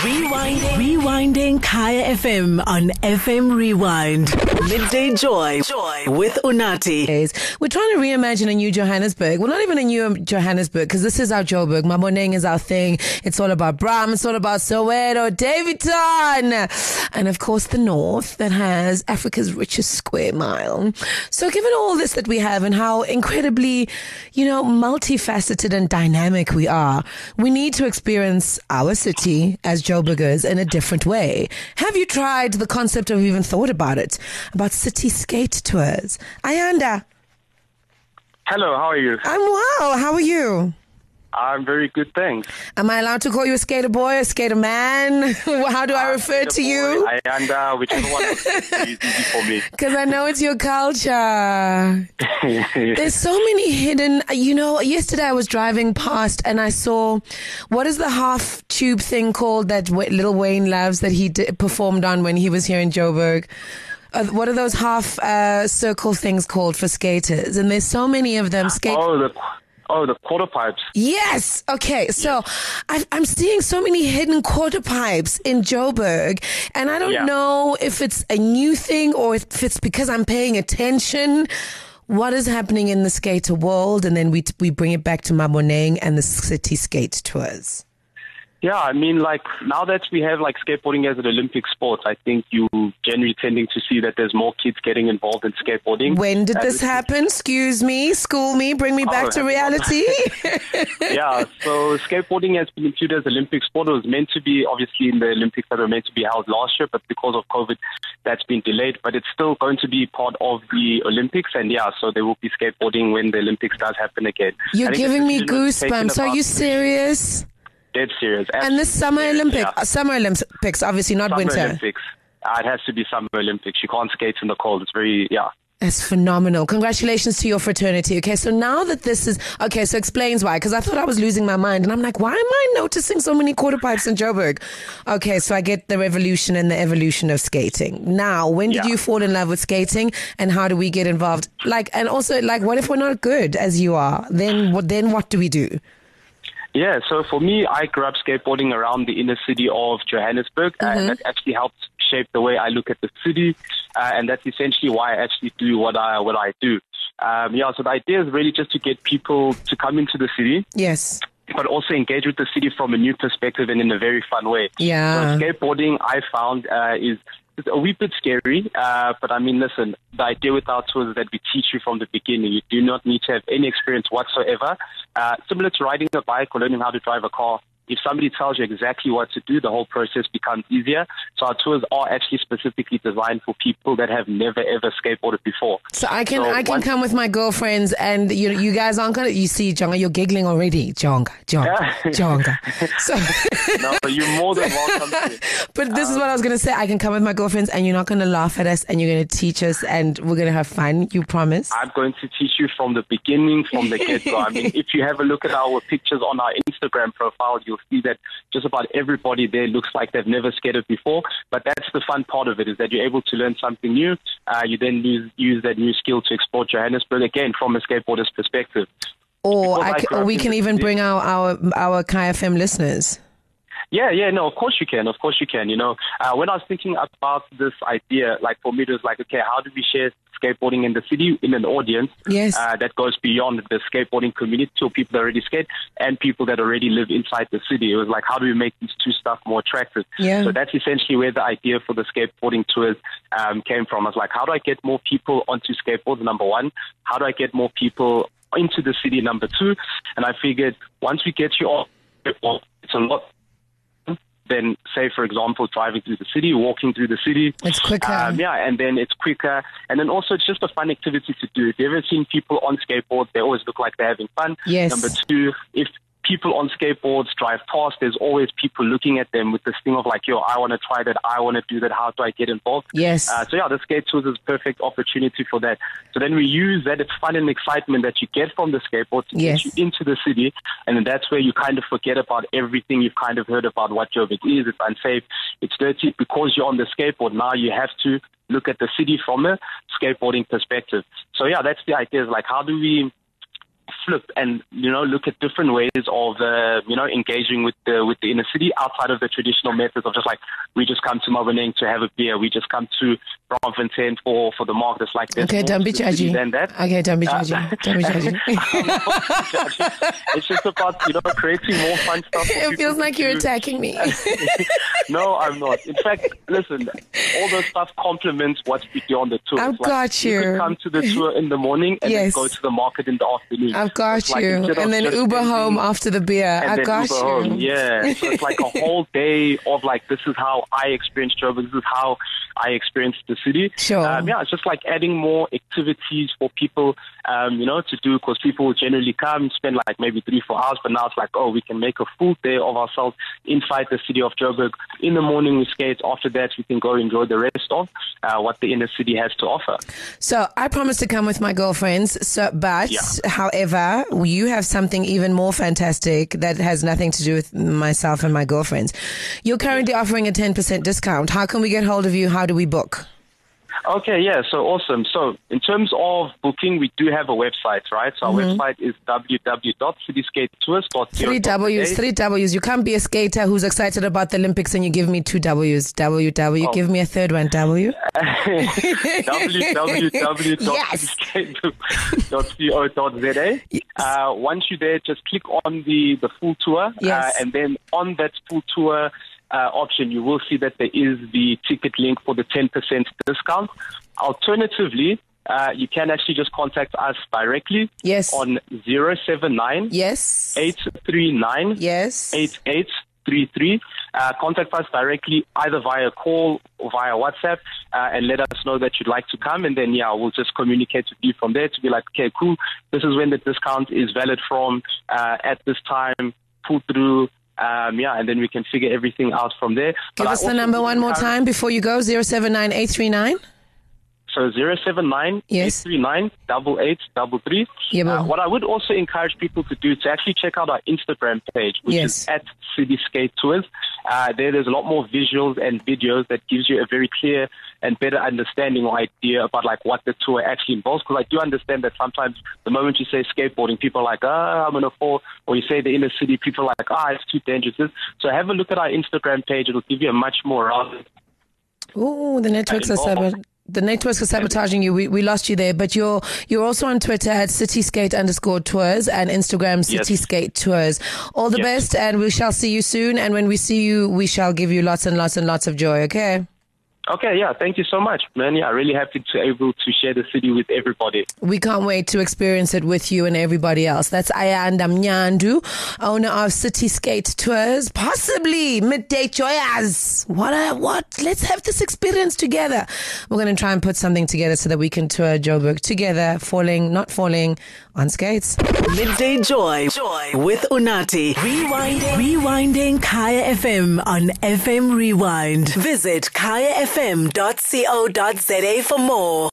Rewinding. Rewinding Kaya FM on FM Rewind. Midday Joy. Joy with Unathi. We're trying to reimagine a new Johannesburg. Well, not even a new Johannesburg, because this is our Joburg. Maboneng is our thing. It's all about Braam. It's all about Soweto, Davidson, and of course the North that has Africa's richest square mile. So, given all this that we have and how incredibly, you know, multifaceted and dynamic we are, we need to experience our city as Joburgers in a different way. Have you tried the concept or even thought about it? About city skate tours? Ayanda. Hello, how are you? I'm well. How are you? I'm very good, thanks. Am I allowed to call you a skater boy, a skater man? How do I refer to you? I and uh, whichever one is easy for me. Because I know it's your culture. There's so many hidden. You know, yesterday I was driving past and I saw what is the half tube thing called that Lil Wayne loves that he performed on when he was here in Joburg. Uh, what are those half uh, circle things called for skaters? And there's so many of them. Skate. oh, the oh the quarter pipes. Yes. Okay. So I, I'm seeing so many hidden quarter pipes in Joburg, and I don't Yeah. know if it's a new thing or if it's because I'm paying attention. What is happening in the skater world, and then we we bring it back to Maboneng and the city skate tours. Yeah, I mean, like now that we have like skateboarding as an Olympic sport, I think you generally tending to see that there's more kids getting involved in skateboarding. When did this happen? Excuse me, school me, bring me back Oh, to reality. yeah, so skateboarding has been included as Olympic sport. It was meant to be obviously in the Olympics that were meant to be held last year, but because of COVID, that's been delayed. But it's still going to be part of the Olympics, and yeah, so there will be skateboarding when the Olympics does happen again. You're giving me goosebumps. Are you serious? Dead serious. And this summer Olympics, uh, summer Olympics, obviously not. Summer winter. Olympics. Uh, it has to be summer Olympics. You can't skate in the cold. It's very yeah. That's phenomenal. Congratulations to your fraternity. Okay, so now that this is okay, so explains why. Because I thought I was losing my mind, and I'm like, why am I noticing so many quarter pipes in Joburg? Okay, so I get the revolution and the evolution of skating. Now, when did Yeah. you fall in love with skating, and how do we get involved? Like, and also, like, what if we're not good as you are? Then, what? Then what do we do? Yeah, so for me, I grew up skateboarding around the inner city of Johannesburg, uh, and that actually helped shape the way I look at the city, uh, and that's essentially why I actually do what I what I do. Um, yeah, so the idea is really just to get people to come into the city, Yes. but also engage with the city from a new perspective and in a very fun way. Yeah. So skateboarding, I found, uh, is a wee bit scary, uh, but I mean, listen, the idea with our tours is that we teach you from the beginning. You do not need to have any experience whatsoever. Uh, similar to riding a bike or learning how to drive a car, if somebody tells you exactly what to do, the whole process becomes easier. So our tours are actually specifically designed for people that have never ever skateboarded before. So I can So I can come with my girlfriends, and you you guys aren't gonna. You see, Jonga, you're giggling already, Jonga, Jonga. Jonga. So. No, you're more than welcome to. But this is what I was gonna say. I can come with my girlfriends, and you're not gonna laugh at us, and you're gonna teach us, and we're gonna have fun. You promise? I'm going to teach you from the beginning, from the get-go. I mean, if you have a look at our pictures on our Instagram profile, you'll see that just about everybody there looks like they've never skated before. But that's the fun part of it, is that you're able to learn something new. Uh, you then use, use that new skill to explore Johannesburg, again, from a skateboarder's perspective. Or Because I I c- grew or we can even bring our our our KFM listeners. Yeah, yeah, no, of course you can. Of course you can. You know, uh, when I was thinking about this idea, like for me, it was like, okay, how do we share skateboarding in the city in an audience Yes. uh, that goes beyond the skateboarding community to people that already skate and people that already live inside the city? It was like, how do we make these two stuff more attractive? Yeah. So that's essentially where the idea for the skateboarding tours um, came from. I was like, how do I get more people onto skateboards? Number one, how do I get more people into the city? Number two, and I figured once we get you all, it's a lot than say, for example, driving through the city, walking through the city. It's quicker. Um, yeah, and then it's quicker. And then also it's just a fun activity to do. If you've ever seen people on skateboards, they always look like they're having fun. Yes. Number two, if people on skateboards drive past, there's always people looking at them with this thing of like, yo, I want to try that. I want to do that. How do I get involved? Yes. Uh, so yeah, the skate tours is perfect opportunity for that. So then we use that it's fun and excitement that you get from the skateboard to Yes. get you into the city, and then that's where you kind of forget about everything you've kind of heard about what Joburg is. It's unsafe, it's dirty. Because you're on the skateboard now, you have to look at the city from a skateboarding perspective. So yeah, that's the idea. Is like, how do we flip and you know look at different ways of uh, you know engaging with the with the inner city outside of the traditional methods of just like we just come to Maboneng to have a beer, we just come to Braamfontein for for the market. It's like okay, don't be judgy. Than that. Okay, don't be judgy. Uh, don't be judgy. it's just about you know creating more fun stuff. It feels like you're attacking me. no, I'm not. In fact, listen, all those stuff complements what's beyond the tour. I've like, got you. You could come to the tour in the morning and yes. then go to the market in the afternoon. I've got you. And then Uber home after the beer. I got Uber you. Home. Yeah. So it's like a whole day of like, this is how I experience Joburg. This is how I experienced the city. Sure. Um, yeah, it's just like adding more activities for people, um, you know, to do because people generally come, spend like maybe three, four hours, but now it's like, oh, we can make a full day of ourselves inside the city of Joburg. In the morning we skate. After that, we can go enjoy the rest of uh, what the inner city has to offer. So I promised to come with my girlfriends. So, but Yeah. however, you have something even more fantastic that has nothing to do with myself and my girlfriends. You're currently offering a 10% discount. How can we get hold of you? How do we book? Okay, yeah, so awesome. So in terms of booking, we do have a website, right? So our website is www.citysskatetours.co.za. Three W's, three W's. You can't be a skater who's excited about the Olympics and you give me two W's. W, W. Oh. Give me a third one, W. www.cityscape.co.za. Uh, once you're there, just click on the, the full tour. Yes. Uh, and then on that full tour uh, option, you will see that there is the ticket link for the 10% discount. Alternatively, uh, you can actually just contact us directly Yes. on 079 Yes. 839 Yes. 8833. Uh, contact us directly either via call or via WhatsApp uh, and let us know that you'd like to come. And then, yeah, we'll just communicate with you from there to be like, okay, cool. This is when the discount is valid from uh, at this time, pull through. Um, yeah, and then we can figure everything out from there. Give But us the number one more time before you go. 079 839. So 079 Yes. 839 8833. Yeah, Uh, what I would also encourage people to do is to actually check out our Instagram page, which Yes. is at City Skate Tours. Uh, there, there's a lot more visuals and videos that gives you a very clear and better understanding or idea about like what the tour actually involves. Because I do understand that sometimes the moment you say skateboarding, people are like, ah, I'm gonna fall, or you say the inner city, people are like, ah, it's too dangerous. So have a look at our Instagram page; it'll give you a much more rounded Ooh, the networks are sabot- the networks are sabotaging you. We, we lost you there, but you're you're also on Twitter at citysskate underscore tours and Instagram Yes. citysskate tours. All the Yes. best, and we shall see you soon. And when we see you, we shall give you lots and lots and lots of joy. Okay. Okay, yeah, thank you so much, man. Yeah, really happy to able to share the city with everybody. We can't wait to experience it with you and everybody else. That's Ayanda Mnyandu, owner of City Skate Tours, possibly Midday Joyas. What a, what? Let's have this experience together. We're going to try and put something together so that we can tour Joburg together, falling, not falling, on skates. Midday Joy. Joy with Unathi. Rewinding. Rewinding Kaya FM on FM Rewind. Visit kayafm.co.za for more.